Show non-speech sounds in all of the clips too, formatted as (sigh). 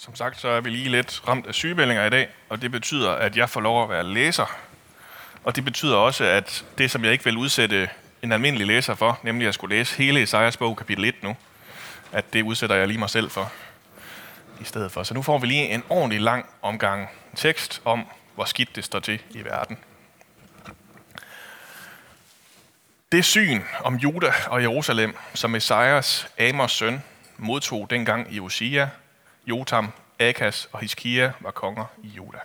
Som sagt, så er vi lige lidt ramt af sygemeldinger i dag, og det betyder, at jeg får lov at være læser. Og det betyder også, at det, som jeg ikke vil udsætte en almindelig læser for, nemlig at skulle læse hele Esajas bog, kapitel 1 nu, at det udsætter jeg lige mig selv for i stedet for. Så nu får vi lige en ordentlig lang omgang tekst om, hvor skidt det står til i verden. Det syn om Juda og Jerusalem, som Esajas, Amos søn, modtog dengang i Osia, Jotam, Akas og Hiskia var konger i Juda.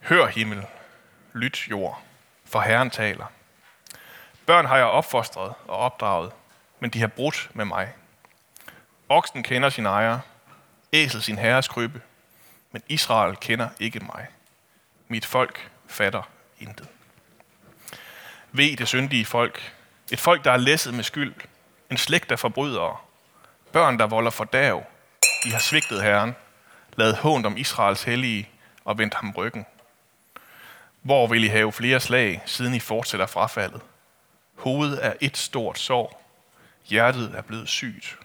Hør himmel, lyt jord, for Herren taler. Børn har jeg opfostret og opdraget, men de har brudt med mig. Oksen kender sin ejer, æsel sin herres krybbe, men Israel kender ikke mig. Mit folk fatter intet. Ved det syndige folk, et folk, der er læsset med skyld, en slægt af forbrydere, børn, der volder fordav, i har svigtet Herren, lavet hånd om Israels hellige og vendt ham ryggen. Hvor vil I have flere slag, siden I fortsætter frafaldet? Hovedet er et stort sår. Hjertet er blevet sygt.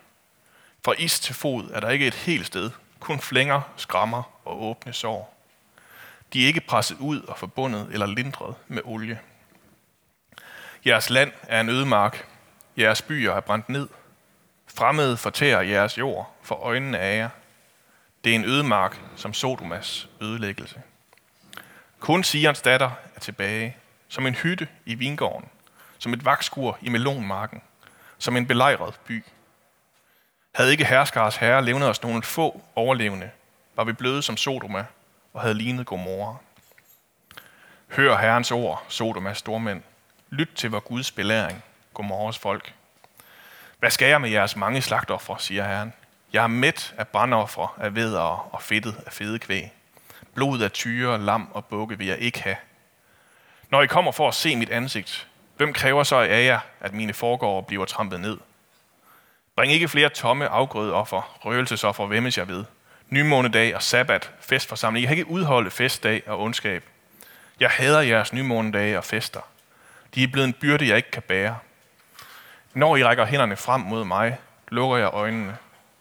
Fra is til fod er der ikke et helt sted, kun flænger, skrammer og åbne sår. De er ikke presset ud og forbundet eller lindret med olie. Jeres land er en ødemark. Jeres byer er brændt ned. Fremmede fortærer jeres jord for øjnene af jer. Det er en ødemark som Sodomas ødelæggelse. Kun Sions datter er tilbage, som en hytte i vingården, som et vakskur i melonmarken, som en belejret by. Havde ikke herskars herre levnet os nogle få overlevende, var vi bløde som Sodoma og havde lignet Gomorra. Hør Herrens ord, Sodomas stormænd. Lyt til vor Guds belæring, Gomorras folk. Hvad skal jeg med jeres mange slagtoffer, siger Herren. Jeg er mæt af brandoffer, af vedere og fedtet af fede kvæg. Blod af tyre, lam og bukke vil jeg ikke have. Når I kommer for at se mit ansigt, hvem kræver så af jer, at mine forgårder bliver trampet ned? Bring ikke flere tomme afgrødeoffer, røgelsesoffer vemmes jeg ved. Nymånedag og sabbat, festforsamling. I kan ikke udholde festdag og ondskab. Jeg hader jeres nymånedage og fester. De er blevet en byrde, jeg ikke kan bære. Når I rækker hænderne frem mod mig, lukker jeg øjnene.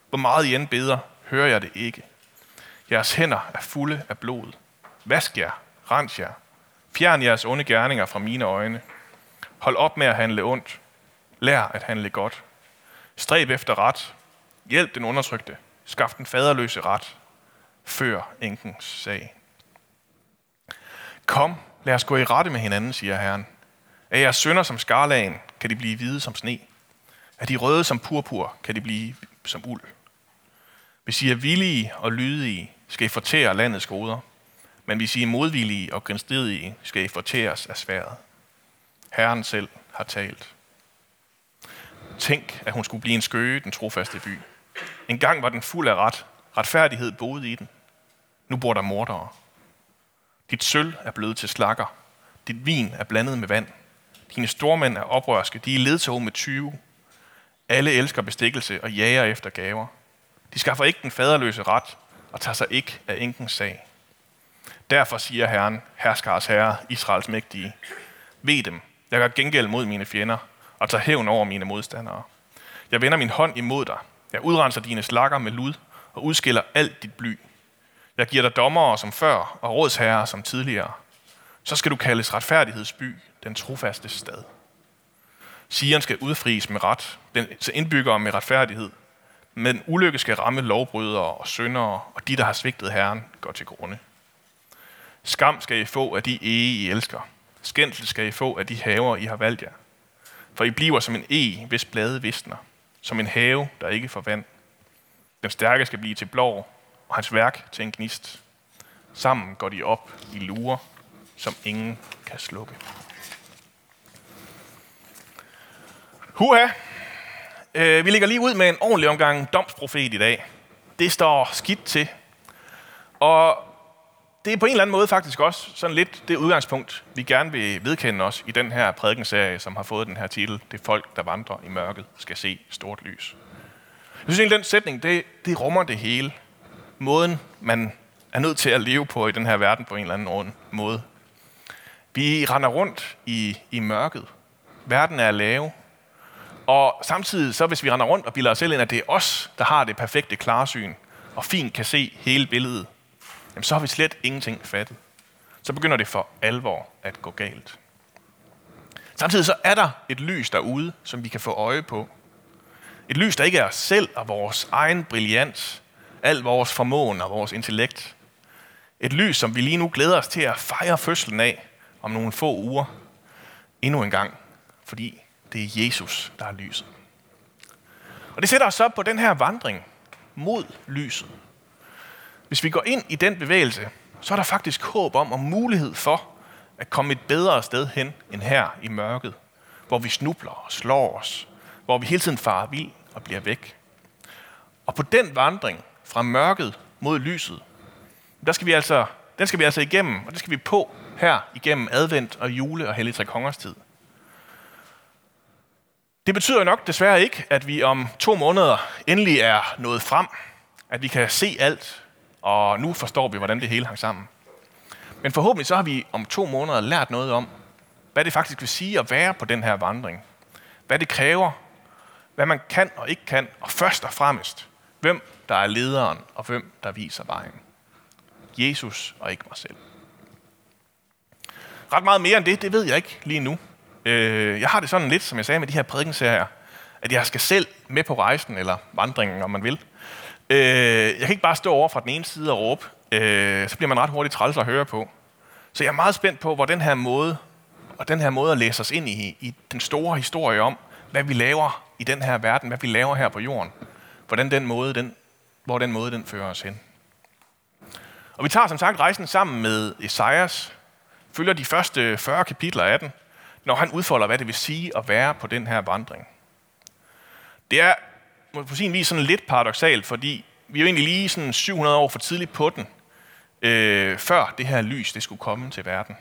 Hvor meget I end beder, hører jeg det ikke. Jeres hænder er fulde af blod. Vask jer, rens jer. Fjern jeres onde gerninger fra mine øjne. Hold op med at handle ondt. Lær at handle godt. Stræb efter ret. Hjælp den undertrykte. Skaf den faderløse ret. Før enkens sag. Kom, lad os gå i rette med hinanden, siger Herren. Er jeres sønder som skarlagen, kan de blive hvide som sne. Er de røde som purpur, kan de blive som uld. Hvis I er villige og lydige, skal I fortære landets goder. Men hvis I er modvillige og genstridige, skal I fortæres af sværet. Herren selv har talt. Tænk, at hun skulle blive en skøge, den trofaste by. En gang var den fuld af ret. Retfærdighed boede i den. Nu bor der mordere. Dit sølv er blevet til slakker. Dit vin er blandet med vand. Dine stormænd er oprørske. De er ledtog med 20. Alle elsker bestikkelse og jager efter gaver. De skaffer ikke den faderløse ret og tager sig ikke af enkens sag. Derfor siger Herren, herskars herre, Israels mægtige, ved dem, jeg gør gengæld mod mine fjender og tager hævn over mine modstandere. Jeg vender min hånd imod dig. Jeg udrenser dine slakker med lud og udskiller alt dit bly. Jeg giver dig dommere som før og rådsherrer som tidligere. Så skal du kaldes retfærdighedsby, den trofaste stad. Sigeren skal udfries med ret, den altså indbygger med retfærdighed. Men ulykke skal ramme lovbrydere og syndere, og de, der har svigtet Herren, går til grunde. Skam skal I få af de ege, I elsker. Skændsel skal I få af de haver, I har valgt jer. For I bliver som en e, hvis blade visner. Som en have, der ikke får vand. Den stærke skal blive til blå, og hans værk til en gnist. Sammen går de op i lurer, som ingen kan slukke. Huha! Øh, vi ligger lige ud med en ordentlig omgang domsprofet i dag. Det står skidt til. Og det er på en eller anden måde faktisk også sådan lidt det udgangspunkt, vi gerne vil vedkende os i den her prædikenserie, som har fået den her titel, Det folk, der vandrer i mørket, skal se stort lys. Jeg synes egentlig, den sætning, det, det rummer det hele. Måden, man er nødt til at leve på i den her verden på en eller anden måde. Vi render rundt i, i mørket. Verden er lave. Og samtidig, så hvis vi render rundt og bilder os selv ind, at det er os, der har det perfekte klarsyn, og fint kan se hele billedet, jamen så har vi slet ingenting fattet. Så begynder det for alvor at gå galt. Samtidig så er der et lys derude, som vi kan få øje på. Et lys, der ikke er os selv og vores egen brilliant, al vores formåen og vores intellekt. Et lys, som vi lige nu glæder os til at fejre fødslen af om nogle få uger. Endnu en gang, fordi det er Jesus, der er lyset. Og det sætter os så på den her vandring mod lyset. Hvis vi går ind i den bevægelse, så er der faktisk håb om og mulighed for at komme et bedre sted hen end her i mørket, hvor vi snubler og slår os, hvor vi hele tiden farer vild og bliver væk. Og på den vandring fra mørket mod lyset, der skal vi altså, den skal vi altså igennem, og det skal vi på her igennem advent og jule og hellig kongers tid. Det betyder nok desværre ikke, at vi om to måneder endelig er nået frem, at vi kan se alt, og nu forstår vi, hvordan det hele hang sammen. Men forhåbentlig så har vi om to måneder lært noget om, hvad det faktisk vil sige at være på den her vandring. Hvad det kræver, hvad man kan og ikke kan, og først og fremmest, hvem der er lederen, og hvem der viser vejen. Jesus og ikke mig selv. Ret meget mere end det, det ved jeg ikke lige nu. Øh, jeg har det sådan lidt, som jeg sagde med de her prædikenserier, at jeg skal selv med på rejsen, eller vandringen, om man vil. Øh, jeg kan ikke bare stå over fra den ene side og råbe, øh, så bliver man ret hurtigt træls at høre på. Så jeg er meget spændt på, hvor den her måde, og den her måde at læse os ind i, i den store historie om, hvad vi laver i den her verden, hvad vi laver her på jorden, hvordan den måde, den, hvor den måde den fører os hen. Og vi tager som sagt rejsen sammen med Esajas, følger de første 40 kapitler af den, når han udfolder, hvad det vil sige at være på den her vandring. Det er på sin vis sådan lidt paradoxalt, fordi vi er jo egentlig lige sådan 700 år for tidligt på den, øh, før det her lys det skulle komme til verden.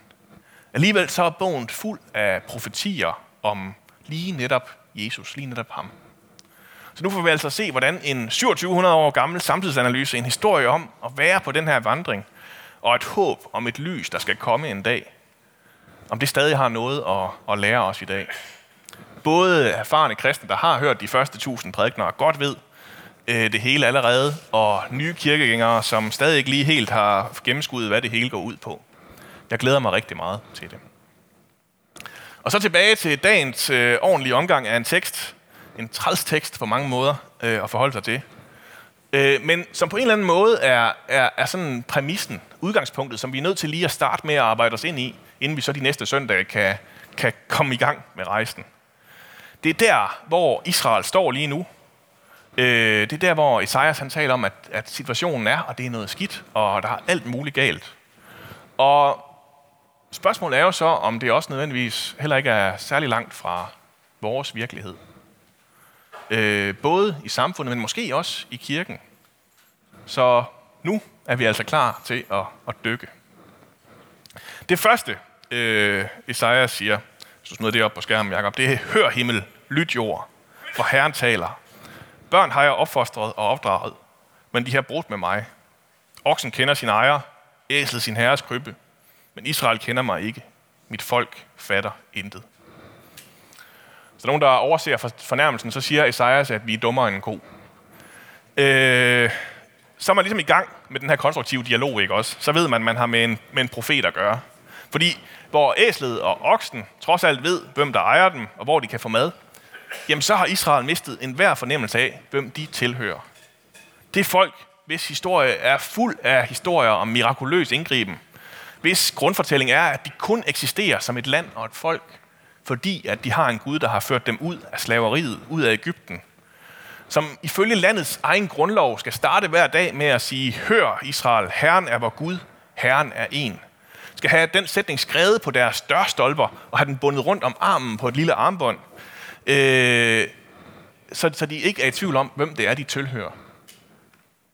Alligevel så er bogen fuld af profetier om lige netop Jesus, lige netop ham. Så nu får vi altså se, hvordan en 2700 år gammel samtidsanalyse, en historie om at være på den her vandring, og et håb om et lys, der skal komme en dag, om det stadig har noget at, at lære os i dag. Både erfarne kristne, der har hørt de første tusind prædikner, godt ved øh, det hele allerede, og nye kirkegængere, som stadig ikke lige helt har gennemskuddet, hvad det hele går ud på. Jeg glæder mig rigtig meget til det. Og så tilbage til dagens øh, ordentlige omgang af en tekst. En træls tekst på mange måder øh, at forholde sig til. Øh, men som på en eller anden måde er, er, er sådan præmissen, udgangspunktet, som vi er nødt til lige at starte med at arbejde os ind i, inden vi så de næste søndage kan, kan komme i gang med rejsen. Det er der, hvor Israel står lige nu. Øh, det er der, hvor Esajas han taler om, at, at situationen er, og det er noget skidt, og der er alt muligt galt. Og spørgsmålet er jo så, om det også nødvendigvis heller ikke er særlig langt fra vores virkelighed. Øh, både i samfundet, men måske også i kirken. Så nu er vi altså klar til at, at dykke. Det første, øh, Esajas siger, hvis du smider det op på skærmen, Jacob, det er, hør himmel, lyt jord, for Herren taler. Børn har jeg opfostret og opdraget, men de har brudt med mig. Oksen kender sin ejer, æslet sin herres krybbe, men Israel kender mig ikke. Mit folk fatter intet. Så nogen, der overser fornærmelsen, så siger Esajas, at vi er dummere end en ko. Øh, så er man ligesom i gang med den her konstruktive dialog, ikke også? Så ved man, at man har med en, med en profet at gøre. Fordi hvor æslet og oksen trods alt ved, hvem der ejer dem, og hvor de kan få mad, jamen så har Israel mistet enhver fornemmelse af, hvem de tilhører. Det folk, hvis historie er fuld af historier om mirakuløs indgriben, hvis grundfortælling er, at de kun eksisterer som et land og et folk, fordi at de har en Gud, der har ført dem ud af slaveriet, ud af Ægypten, som ifølge landets egen grundlov skal starte hver dag med at sige, hør Israel, Herren er vor Gud, Herren er en skal have den sætning skrevet på deres dørstolper og have den bundet rundt om armen på et lille armbånd, øh, så, så de ikke er i tvivl om, hvem det er, de tilhører.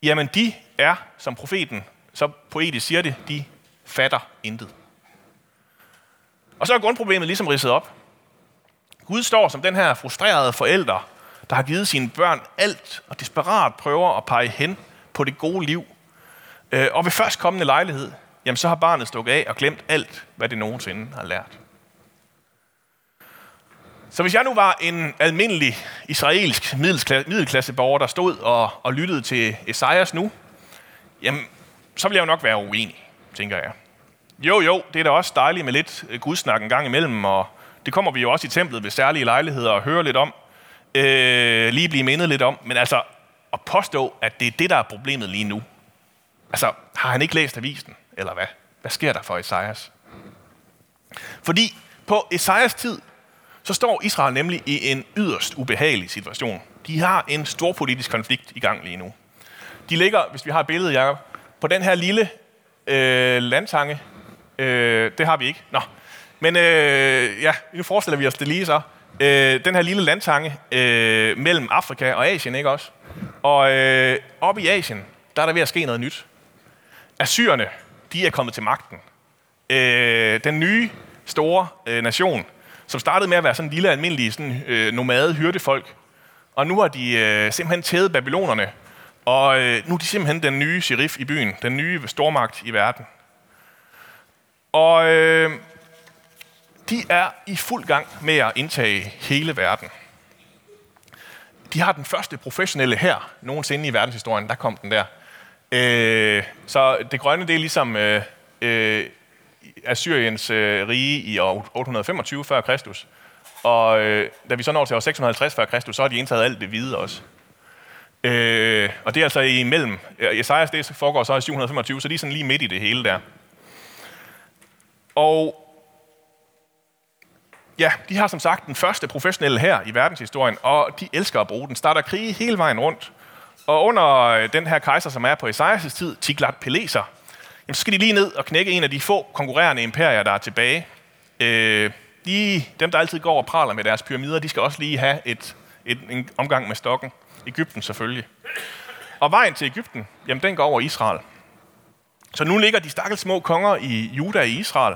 Jamen, de er, som profeten så poetisk siger det, de fatter intet. Og så er grundproblemet ligesom ridset op. Gud står som den her frustrerede forælder, der har givet sine børn alt og desperat prøver at pege hen på det gode liv. Øh, og ved førstkommende lejlighed, jamen så har barnet stukket af og glemt alt, hvad det nogensinde har lært. Så hvis jeg nu var en almindelig israelsk middelklasse, middelklasseborger, der stod og, og lyttede til Esajas nu, Jamen, så ville jeg jo nok være uenig, tænker jeg. Jo, jo, det er da også dejligt med lidt øh, gudsnak en gang imellem, og det kommer vi jo også i templet ved særlige lejligheder og høre lidt om. Øh, lige blive mindet lidt om. Men altså, at påstå, at det er det, der er problemet lige nu. Altså, har han ikke læst avisen, eller hvad? Hvad sker der for Esajas? Fordi på Esajas tid, så står Israel nemlig i en yderst ubehagelig situation. De har en stor politisk konflikt i gang lige nu. De ligger, hvis vi har et billede, Jacob, på den her lille øh, landtange. Øh, det har vi ikke. Nå. Men øh, ja, nu forestiller vi os det lige så. Øh, den her lille landtange øh, mellem Afrika og Asien, ikke også? Og øh, oppe i Asien, der er der ved at ske noget nyt. Assyrerne, de er kommet til magten. Øh, den nye store øh, nation, som startede med at være sådan en lille almindelig sådan, øh, nomade hyrdefolk, og nu har de øh, simpelthen tædet babylonerne, og øh, nu er de simpelthen den nye sheriff i byen, den nye stormagt i verden. Og øh, de er i fuld gang med at indtage hele verden. De har den første professionelle her nogensinde i verdenshistorien. Der kom den der. Øh, så det grønne, det er ligesom øh, øh, Assyriens øh, rige i år 825 før Kristus. Og øh, da vi så når til år 650 før Kristus, så har de indtaget alt det hvide også. Øh, og det er altså imellem. Esajas det foregår så i 725, så de er sådan lige midt i det hele der. Og ja, de har som sagt den første professionelle her i verdenshistorien, og de elsker at bruge den. Starter krige hele vejen rundt. Og under øh, den her kejser, som er på Esajas' tid, Tiglat Pileser, så skal de lige ned og knække en af de få konkurrerende imperier, der er tilbage. Øh, de, dem, der altid går og praler med deres pyramider, de skal også lige have et, et, en omgang med stokken. Ægypten selvfølgelig. Og vejen til Ægypten, jamen den går over Israel. Så nu ligger de stakkels små konger i Juda i Israel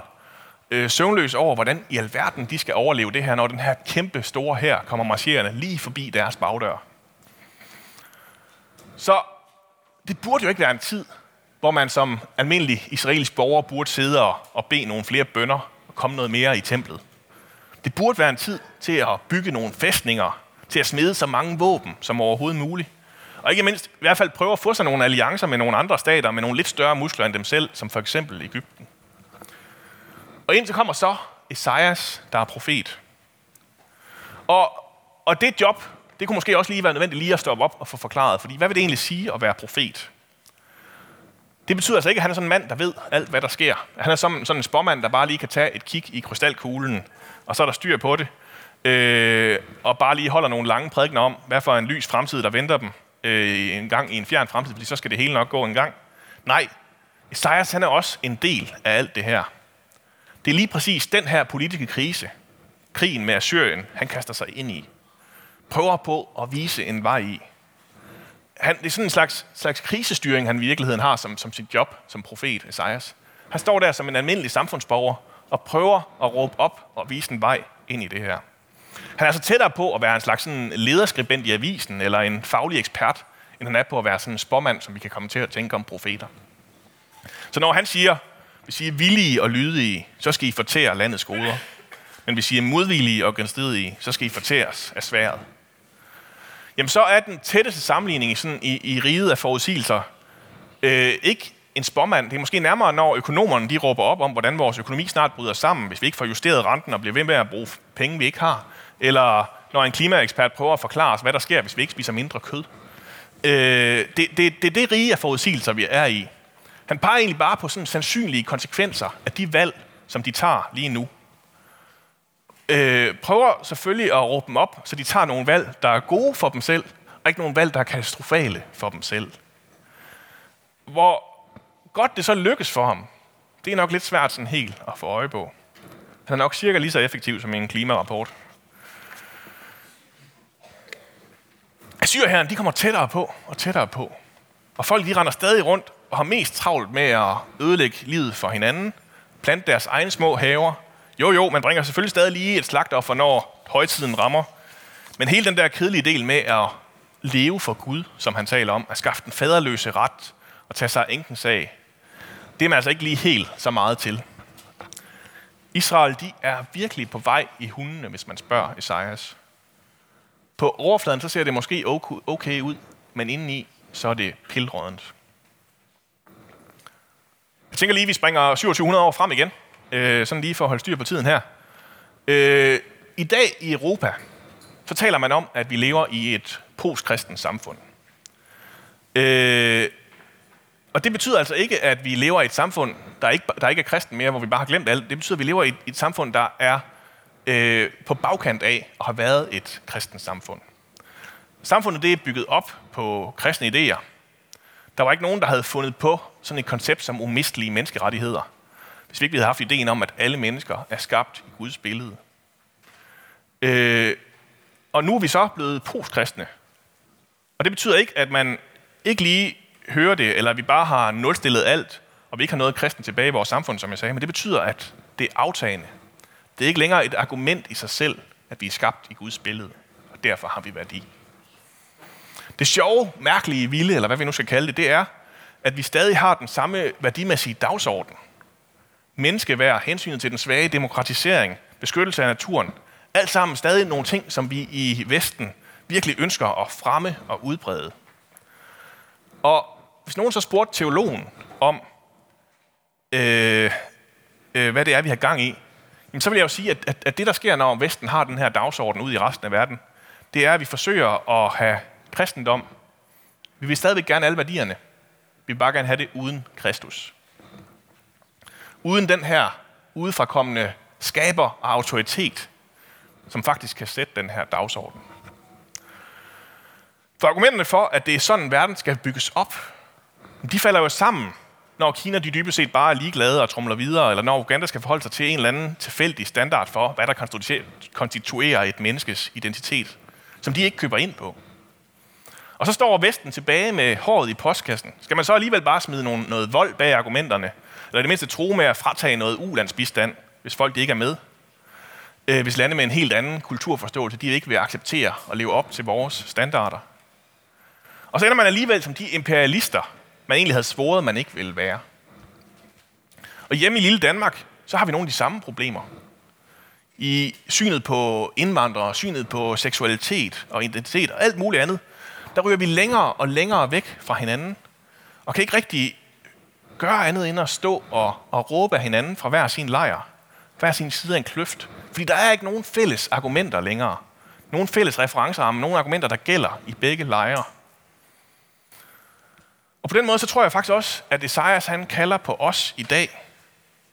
øh, søvnløs over, hvordan i alverden de skal overleve det her, når den her kæmpe store her kommer marcherende lige forbi deres bagdør. Så det burde jo ikke være en tid, hvor man som almindelig israelsk borger burde sidde og bede nogle flere bønder og komme noget mere i templet. Det burde være en tid til at bygge nogle fæstninger, til at smide så mange våben som overhovedet muligt. Og ikke mindst i hvert fald prøve at få sig nogle alliancer med nogle andre stater med nogle lidt større muskler end dem selv, som for eksempel Ægypten. Og indtil kommer så Esajas, der er profet. Og, og det job, det kunne måske også lige være nødvendigt lige at stoppe op og få forklaret, fordi hvad vil det egentlig sige at være profet? Det betyder altså ikke, at han er sådan en mand, der ved alt, hvad der sker. Han er sådan, sådan en spormand, der bare lige kan tage et kig i krystalkuglen, og så er der styr på det, øh, og bare lige holder nogle lange prædikner om, hvad for en lys fremtid, der venter dem øh, en gang i en fjern fremtid, fordi så skal det hele nok gå en gang. Nej, Esajas han er også en del af alt det her. Det er lige præcis den her politiske krise, krigen med Assyrien, han kaster sig ind i. Prøver på at vise en vej i. Han, det er sådan en slags, slags krisestyring, han i virkeligheden har som, som sit job som profet, Esajas. Han står der som en almindelig samfundsborger og prøver at råbe op og vise en vej ind i det her. Han er så tættere på at være en slags sådan lederskribent i avisen, eller en faglig ekspert, end han er på at være sådan en spormand, som vi kan komme til at tænke om profeter. Så når han siger, hvis I er villige og lydige, så skal I fortære landets goder. Men hvis I er modvillige og genstridige, så skal I fortæres af sværet. Jamen så er den tætteste sammenligning sådan i, i riget af forudsigelser øh, ikke en spormand. Det er måske nærmere, når økonomerne de råber op om, hvordan vores økonomi snart bryder sammen, hvis vi ikke får justeret renten og bliver ved med at bruge penge, vi ikke har. Eller når en klimaekspert prøver at forklare os, hvad der sker, hvis vi ikke spiser mindre kød. Øh, det, det, det er det rige af forudsigelser, vi er i. Han peger egentlig bare på sådan sandsynlige konsekvenser af de valg, som de tager lige nu. Øh, prøver selvfølgelig at råbe dem op, så de tager nogle valg, der er gode for dem selv, og ikke nogle valg, der er katastrofale for dem selv. Hvor godt det så lykkes for ham, det er nok lidt svært sådan helt at få øje på. Han er nok cirka lige så effektiv som en klimarapport. Assyrherren, de kommer tættere på og tættere på. Og folk, de render stadig rundt og har mest travlt med at ødelægge livet for hinanden, plante deres egne små haver. Jo, jo, man bringer selvfølgelig stadig lige et slagtoffer, når højtiden rammer. Men hele den der kedelige del med at leve for Gud, som han taler om, at skaffe den faderløse ret og tage sig enken sag, det er man altså ikke lige helt så meget til. Israel, de er virkelig på vej i hundene, hvis man spørger Esajas. På overfladen så ser det måske okay ud, men indeni så er det pildrådent. Jeg tænker lige, at vi springer 2700 år frem igen, øh, sådan lige for at holde styr på tiden her. Øh, I dag i Europa, så taler man om, at vi lever i et postkristent samfund. Øh, og det betyder altså ikke, at vi lever i et samfund, der ikke, der ikke er kristen mere, hvor vi bare har glemt alt. Det betyder, at vi lever i et, et samfund, der er øh, på bagkant af at have været et kristent samfund. Samfundet det er bygget op på kristne idéer. Der var ikke nogen, der havde fundet på sådan et koncept som umistelige menneskerettigheder, hvis vi ikke havde haft ideen om, at alle mennesker er skabt i Guds billede. Øh, og nu er vi så blevet postkristne. Og det betyder ikke, at man ikke lige hører det, eller at vi bare har nulstillet alt, og vi ikke har noget kristen tilbage i vores samfund, som jeg sagde. Men det betyder, at det er aftagende. Det er ikke længere et argument i sig selv, at vi er skabt i Guds billede, og derfor har vi værdi. Det sjove, mærkelige, vilde, eller hvad vi nu skal kalde det, det er, at vi stadig har den samme værdimæssige dagsorden. Menneskeværd, hensynet til den svage, demokratisering, beskyttelse af naturen, alt sammen stadig nogle ting, som vi i Vesten virkelig ønsker at fremme og udbrede. Og hvis nogen så spurgte teologen om, øh, øh, hvad det er, vi har gang i, jamen, så vil jeg jo sige, at, at, at det, der sker, når Vesten har den her dagsorden ud i resten af verden, det er, at vi forsøger at have kristendom. Vi vil stadigvæk gerne alle værdierne. Vi vil bare gerne have det uden Kristus. Uden den her udefrakommende skaber og autoritet, som faktisk kan sætte den her dagsorden. For argumenterne for, at det er sådan, verden skal bygges op, de falder jo sammen, når Kina de dybest set bare er ligeglade og trumler videre, eller når Uganda skal forholde sig til en eller anden tilfældig standard for, hvad der konstituerer et menneskes identitet, som de ikke køber ind på. Og så står Vesten tilbage med håret i postkassen. Skal man så alligevel bare smide nogle, noget vold bag argumenterne? Eller det mindste tro med at fratage noget ulandsbistand, hvis folk ikke er med? Øh, hvis lande med en helt anden kulturforståelse, de ikke vil acceptere og leve op til vores standarder. Og så ender man alligevel som de imperialister, man egentlig havde svoret, man ikke ville være. Og hjemme i lille Danmark, så har vi nogle af de samme problemer. I synet på indvandrere, synet på seksualitet og identitet og alt muligt andet, der ryger vi længere og længere væk fra hinanden, og kan ikke rigtig gøre andet end at stå og, og råbe af hinanden fra hver sin lejr, hver sin side af en kløft. Fordi der er ikke nogen fælles argumenter længere. Nogen fælles referencerammer, nogen argumenter, der gælder i begge lejre. Og på den måde, så tror jeg faktisk også, at Esajas han kalder på os i dag.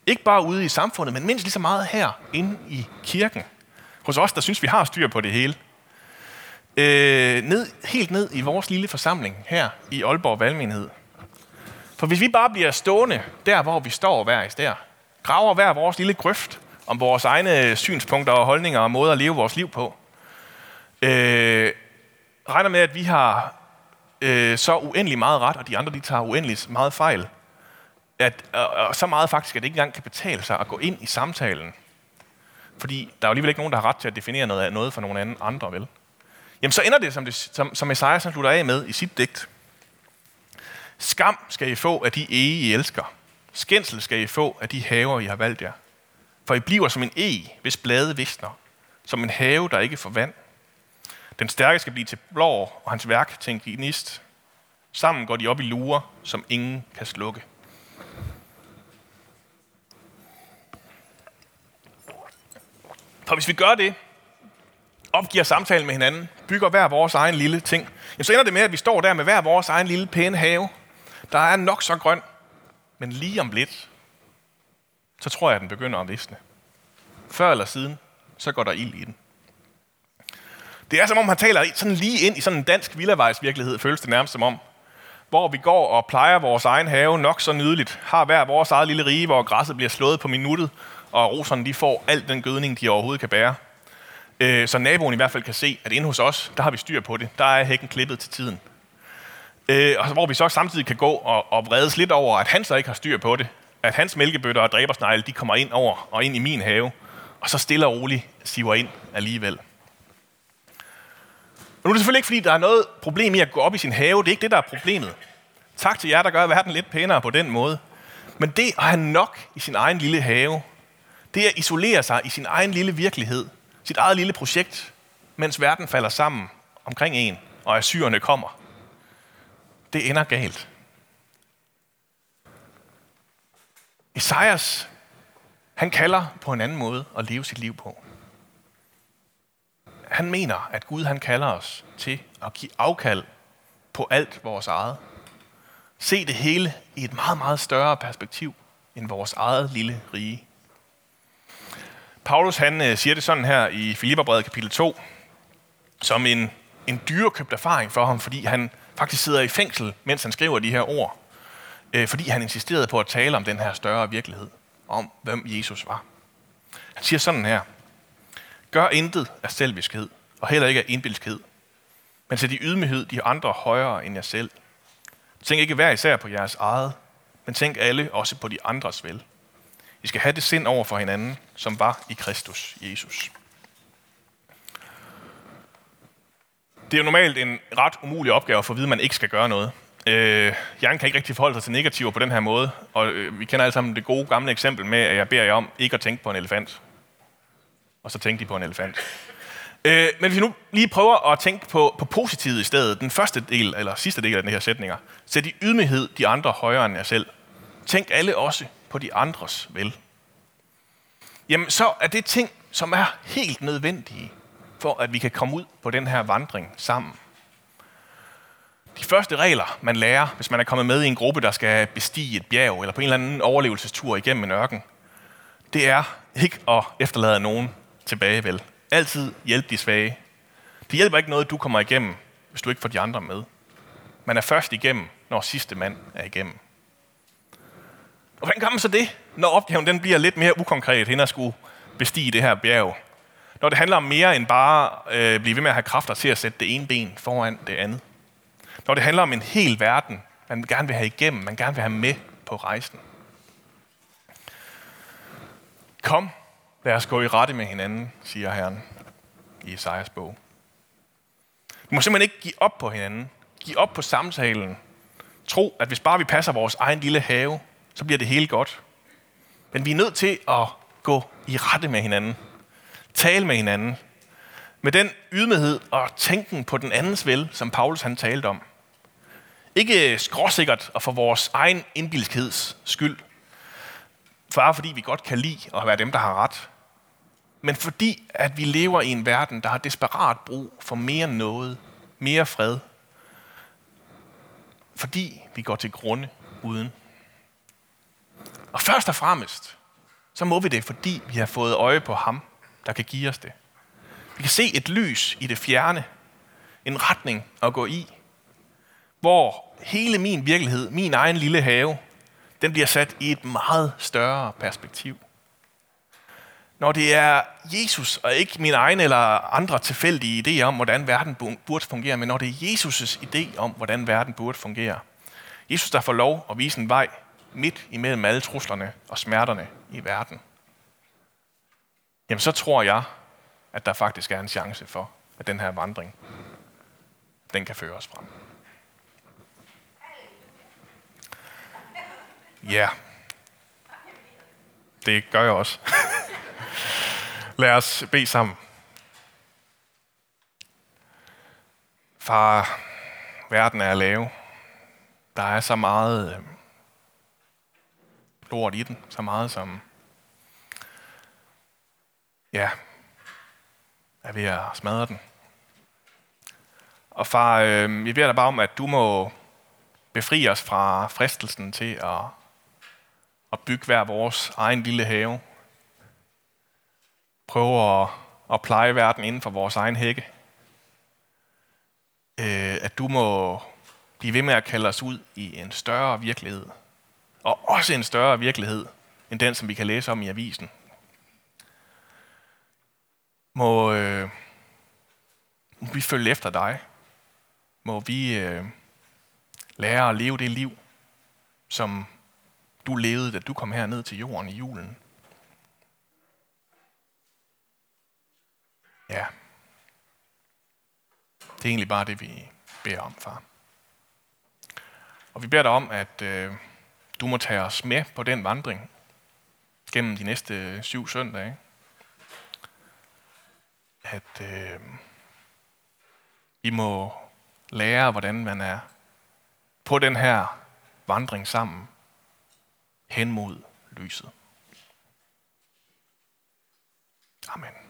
Ikke bare ude i samfundet, men mindst lige så meget her inde i kirken. Hos os, der synes, vi har styr på det hele. Øh, ned, helt ned i vores lille forsamling her i Aalborg Valgmenighed. For hvis vi bare bliver stående der, hvor vi står hver især, graver hver vores lille grøft om vores egne synspunkter og holdninger og måder at leve vores liv på, øh, regner med, at vi har øh, så uendelig meget ret, og de andre de tager uendelig meget fejl. At, og, og så meget faktisk, at det ikke engang kan betale sig at gå ind i samtalen. Fordi der er jo alligevel ikke nogen, der har ret til at definere noget, noget for nogen anden, andre, vel? Jamen så ender det, som, det, som, som Esajas slutter af med i sit digt. Skam skal I få af de ege, I elsker. Skændsel skal I få af de haver, I har valgt jer. For I bliver som en e, hvis blade visner. Som en have, der ikke får vand. Den stærke skal blive til blår, og hans værk til en gnist. Sammen går de op i lurer, som ingen kan slukke. For hvis vi gør det, opgiver samtalen med hinanden, bygger hver vores egen lille ting, jamen så ender det med, at vi står der med hver vores egen lille pæne have, der er nok så grøn, men lige om lidt, så tror jeg, at den begynder at visne. Før eller siden, så går der ild i den. Det er som om, han taler sådan lige ind i sådan en dansk villavejsvirkelighed, føles det nærmest som om. Hvor vi går og plejer vores egen have nok så nydeligt, har hver vores eget lille rige, hvor græsset bliver slået på minuttet, og roserne de får al den gødning, de overhovedet kan bære. Øh, så naboen i hvert fald kan se, at inde hos os, der har vi styr på det. Der er hækken klippet til tiden. Øh, og hvor vi så samtidig kan gå og, og vredes lidt over, at han så ikke har styr på det. At hans mælkebøtter og dræbersnegle, de kommer ind over og ind i min have. Og så stille og roligt siver ind alligevel. Og nu er det selvfølgelig ikke, fordi der er noget problem i at gå op i sin have. Det er ikke det, der er problemet. Tak til jer, der gør verden lidt pænere på den måde. Men det at have nok i sin egen lille have, det at isolere sig i sin egen lille virkelighed, sit eget lille projekt, mens verden falder sammen omkring en, og assyrerne kommer, det ender galt. Esajas, han kalder på en anden måde at leve sit liv på. Han mener, at Gud han kalder os til at give afkald på alt vores eget. Se det hele i et meget, meget større perspektiv end vores eget lille rige. Paulus han øh, siger det sådan her i Filipperbrevet kapitel 2, som en, en dyrekøbt erfaring for ham, fordi han faktisk sidder i fængsel, mens han skriver de her ord. Øh, fordi han insisterede på at tale om den her større virkelighed, om hvem Jesus var. Han siger sådan her. Gør intet af selviskhed, og heller ikke af indbilskhed, men sæt i ydmyghed de andre højere end jer selv. Tænk ikke hver især på jeres eget, men tænk alle også på de andres vel. I skal have det sind over for hinanden, som var i Kristus Jesus. Det er jo normalt en ret umulig opgave for at vide, at man ikke skal gøre noget. Øh, hjernen kan ikke rigtig forholde sig til negativer på den her måde, og øh, vi kender alle sammen det gode gamle eksempel med, at jeg beder jer om ikke at tænke på en elefant. Og så tænkte de på en elefant. Øh, men hvis vi nu lige prøver at tænke på, på positivet i stedet, den første del, eller sidste del af den her sætninger, sæt i ydmyghed de andre højere end jer selv. Tænk alle også på de andres vel. Jamen, så er det ting, som er helt nødvendige for, at vi kan komme ud på den her vandring sammen. De første regler, man lærer, hvis man er kommet med i en gruppe, der skal bestige et bjerg, eller på en eller anden overlevelsestur igennem en ørken, det er ikke at efterlade nogen tilbage, vel? Altid hjælp de svage. Det hjælper ikke noget, du kommer igennem, hvis du ikke får de andre med. Man er først igennem, når sidste mand er igennem. Og hvordan gør man så det, når opgaven den bliver lidt mere ukonkret, hen at skulle bestige det her bjerg? Når det handler om mere end bare øh, blive ved med at have kræfter til at sætte det ene ben foran det andet. Når det handler om en hel verden, man gerne vil have igennem, man gerne vil have med på rejsen. Kom, lad os gå i rette med hinanden, siger Herren i Esajas bog. Vi må simpelthen ikke give op på hinanden. Giv op på samtalen. Tro, at hvis bare vi passer vores egen lille have, så bliver det hele godt. Men vi er nødt til at gå i rette med hinanden. Tale med hinanden. Med den ydmyghed og tænken på den andens vel, som Paulus han talte om. Ikke skråsikkert og for vores egen indbilskeds skyld. Bare fordi vi godt kan lide at være dem, der har ret. Men fordi, at vi lever i en verden, der har desperat brug for mere noget, mere fred. Fordi vi går til grunde uden. Og først og fremmest, så må vi det, fordi vi har fået øje på ham, der kan give os det. Vi kan se et lys i det fjerne, en retning at gå i, hvor hele min virkelighed, min egen lille have, den bliver sat i et meget større perspektiv. Når det er Jesus, og ikke min egen eller andre tilfældige idéer om, hvordan verden burde fungere, men når det er Jesus' idé om, hvordan verden burde fungere. Jesus, der får lov at vise en vej midt imellem alle truslerne og smerterne i verden. Jamen så tror jeg, at der faktisk er en chance for, at den her vandring, den kan føre os frem. Ja, det gør jeg også. (laughs) Lad os bede sammen. Far, verden er lav. Der er så meget øh, lort i den. Så meget som, ja, er ved at smadre den. Og far, øh, vi beder dig bare om, at du må befri os fra fristelsen til at, at bygge hver vores egen lille have prøve at, at pleje verden inden for vores egen hække. Øh, at du må blive ved med at kalde os ud i en større virkelighed. Og også en større virkelighed, end den, som vi kan læse om i avisen. Må, øh, må vi følge efter dig. Må vi øh, lære at leve det liv, som du levede, da du kom her ned til jorden i julen. Ja. Det er egentlig bare det, vi beder om, far. Og vi beder dig om, at øh, du må tage os med på den vandring gennem de næste syv søndage. At øh, vi må lære, hvordan man er på den her vandring sammen hen mod lyset. Amen.